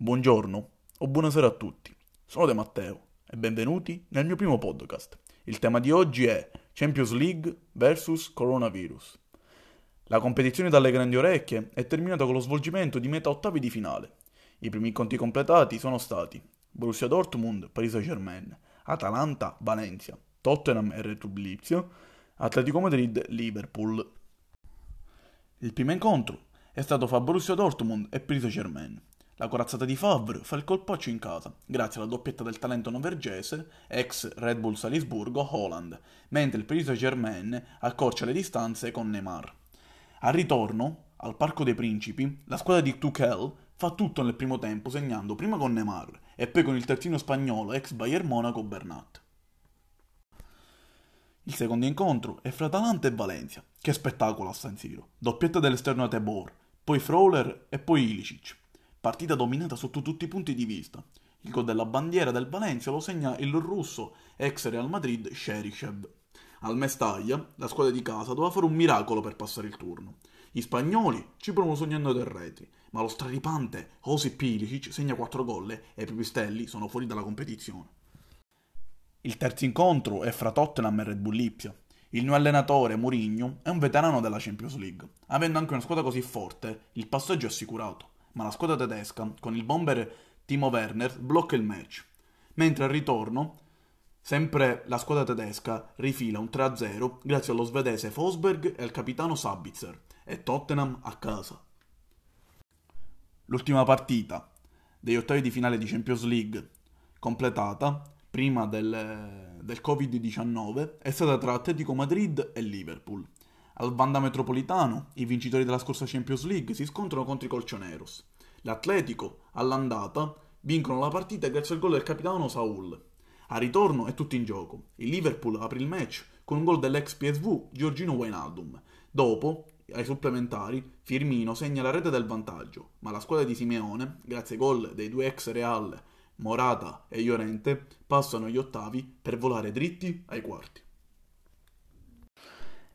buongiorno o buonasera a tutti. Sono De Matteo e benvenuti nel mio primo podcast. Il tema di oggi è Champions League vs Coronavirus. La competizione dalle grandi orecchie è terminata con lo svolgimento di metà ottavi di finale. I primi conti completati sono stati Borussia Dortmund, Paris Saint-Germain, Atalanta, Valencia, Tottenham e Red Bull Atletico Madrid, Liverpool. Il primo incontro è stato fra Borussia Dortmund e Paris Saint-Germain. La corazzata di Favre fa il colpaccio in casa, grazie alla doppietta del talento norvegese, ex Red Bull Salisburgo, Holland, mentre il Paris Saint-Germain accorcia le distanze con Neymar. Al ritorno, al Parco dei Principi, la squadra di Tuchel fa tutto nel primo tempo, segnando prima con Neymar e poi con il terzino spagnolo ex Bayern Monaco Bernat. Il secondo incontro è fra Atalanta e Valencia. Che spettacolo a San Siro. Doppietta dell'esterno Tebor, poi Frawler e poi Ilicic. Partita dominata sotto tutti i punti di vista. Il gol della bandiera del Valencia lo segna il russo ex Real Madrid Sherishev. Al Mestaglia, la squadra di casa doveva fare un miracolo per passare il turno. Gli spagnoli ci provano sognando del retri, ma lo straripante Josip Ilicic segna 4 gol e i pipistelli sono fuori dalla competizione. Il terzo incontro è fra Tottenham e Red Bull Lipsia. Il nuovo allenatore, Mourinho, è un veterano della Champions League. Avendo anche una squadra così forte, il passaggio è assicurato ma la squadra tedesca, con il bomber Timo Werner, blocca il match. Mentre al ritorno, sempre la squadra tedesca rifila un 3-0 grazie allo svedese Fosberg e al capitano Sabitzer, e Tottenham a casa. L'ultima partita degli ottavi di finale di Champions League completata prima del, del Covid-19 è stata tra Atletico Madrid e Liverpool. Al Vanda Metropolitano, i vincitori della scorsa Champions League si scontrano contro i Colchoneros. L'Atletico, all'andata, vincono la partita grazie al gol del capitano Saul. A ritorno è tutto in gioco. Il Liverpool apre il match con un gol dell'ex PSV Giorgino Wijnaldum. Dopo, ai supplementari, Firmino segna la rete del vantaggio, ma la squadra di Simeone, grazie ai gol dei due ex Real, Morata e Llorente, passano agli ottavi per volare dritti ai quarti.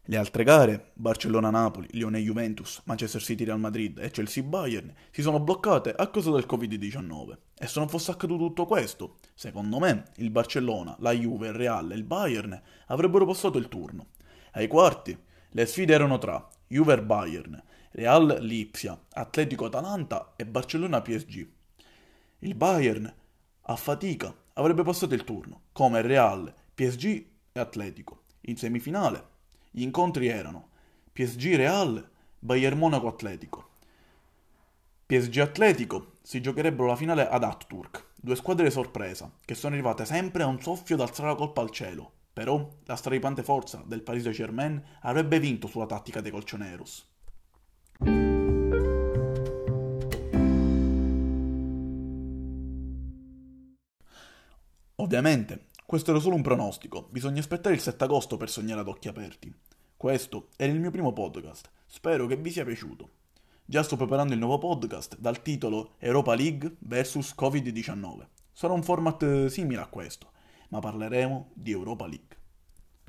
Le altre gare, Barcellona-Napoli, Lione-Juventus, Manchester City-Real Madrid e Chelsea-Bayern, si sono bloccate a causa del Covid-19. E se non fosse accaduto tutto questo, secondo me, il Barcellona, la Juve, il Real e il Bayern avrebbero passato il turno. Ai quarti, le sfide erano tra Juve-Bayern, Real-Lipsia, Atletico-Atalanta e Barcellona-PSG. Il Bayern, a fatica, avrebbe passato il turno, come Real, PSG e Atletico. In semifinale, gli incontri erano PSG Real, Bayern Monaco Atletico. PSG Atletico si giocherebbero la finale ad Atturk, due squadre sorpresa, che sono arrivate sempre a un soffio d'alzare la colpa al cielo. Però la straripante forza del Paris Saint-Germain avrebbe vinto sulla tattica dei Colchoneros. Ovviamente, questo era solo un pronostico, bisogna aspettare il 7 agosto per sognare ad occhi aperti. Questo era il mio primo podcast, spero che vi sia piaciuto. Già sto preparando il nuovo podcast dal titolo Europa League vs Covid-19. Sarà un format simile a questo, ma parleremo di Europa League.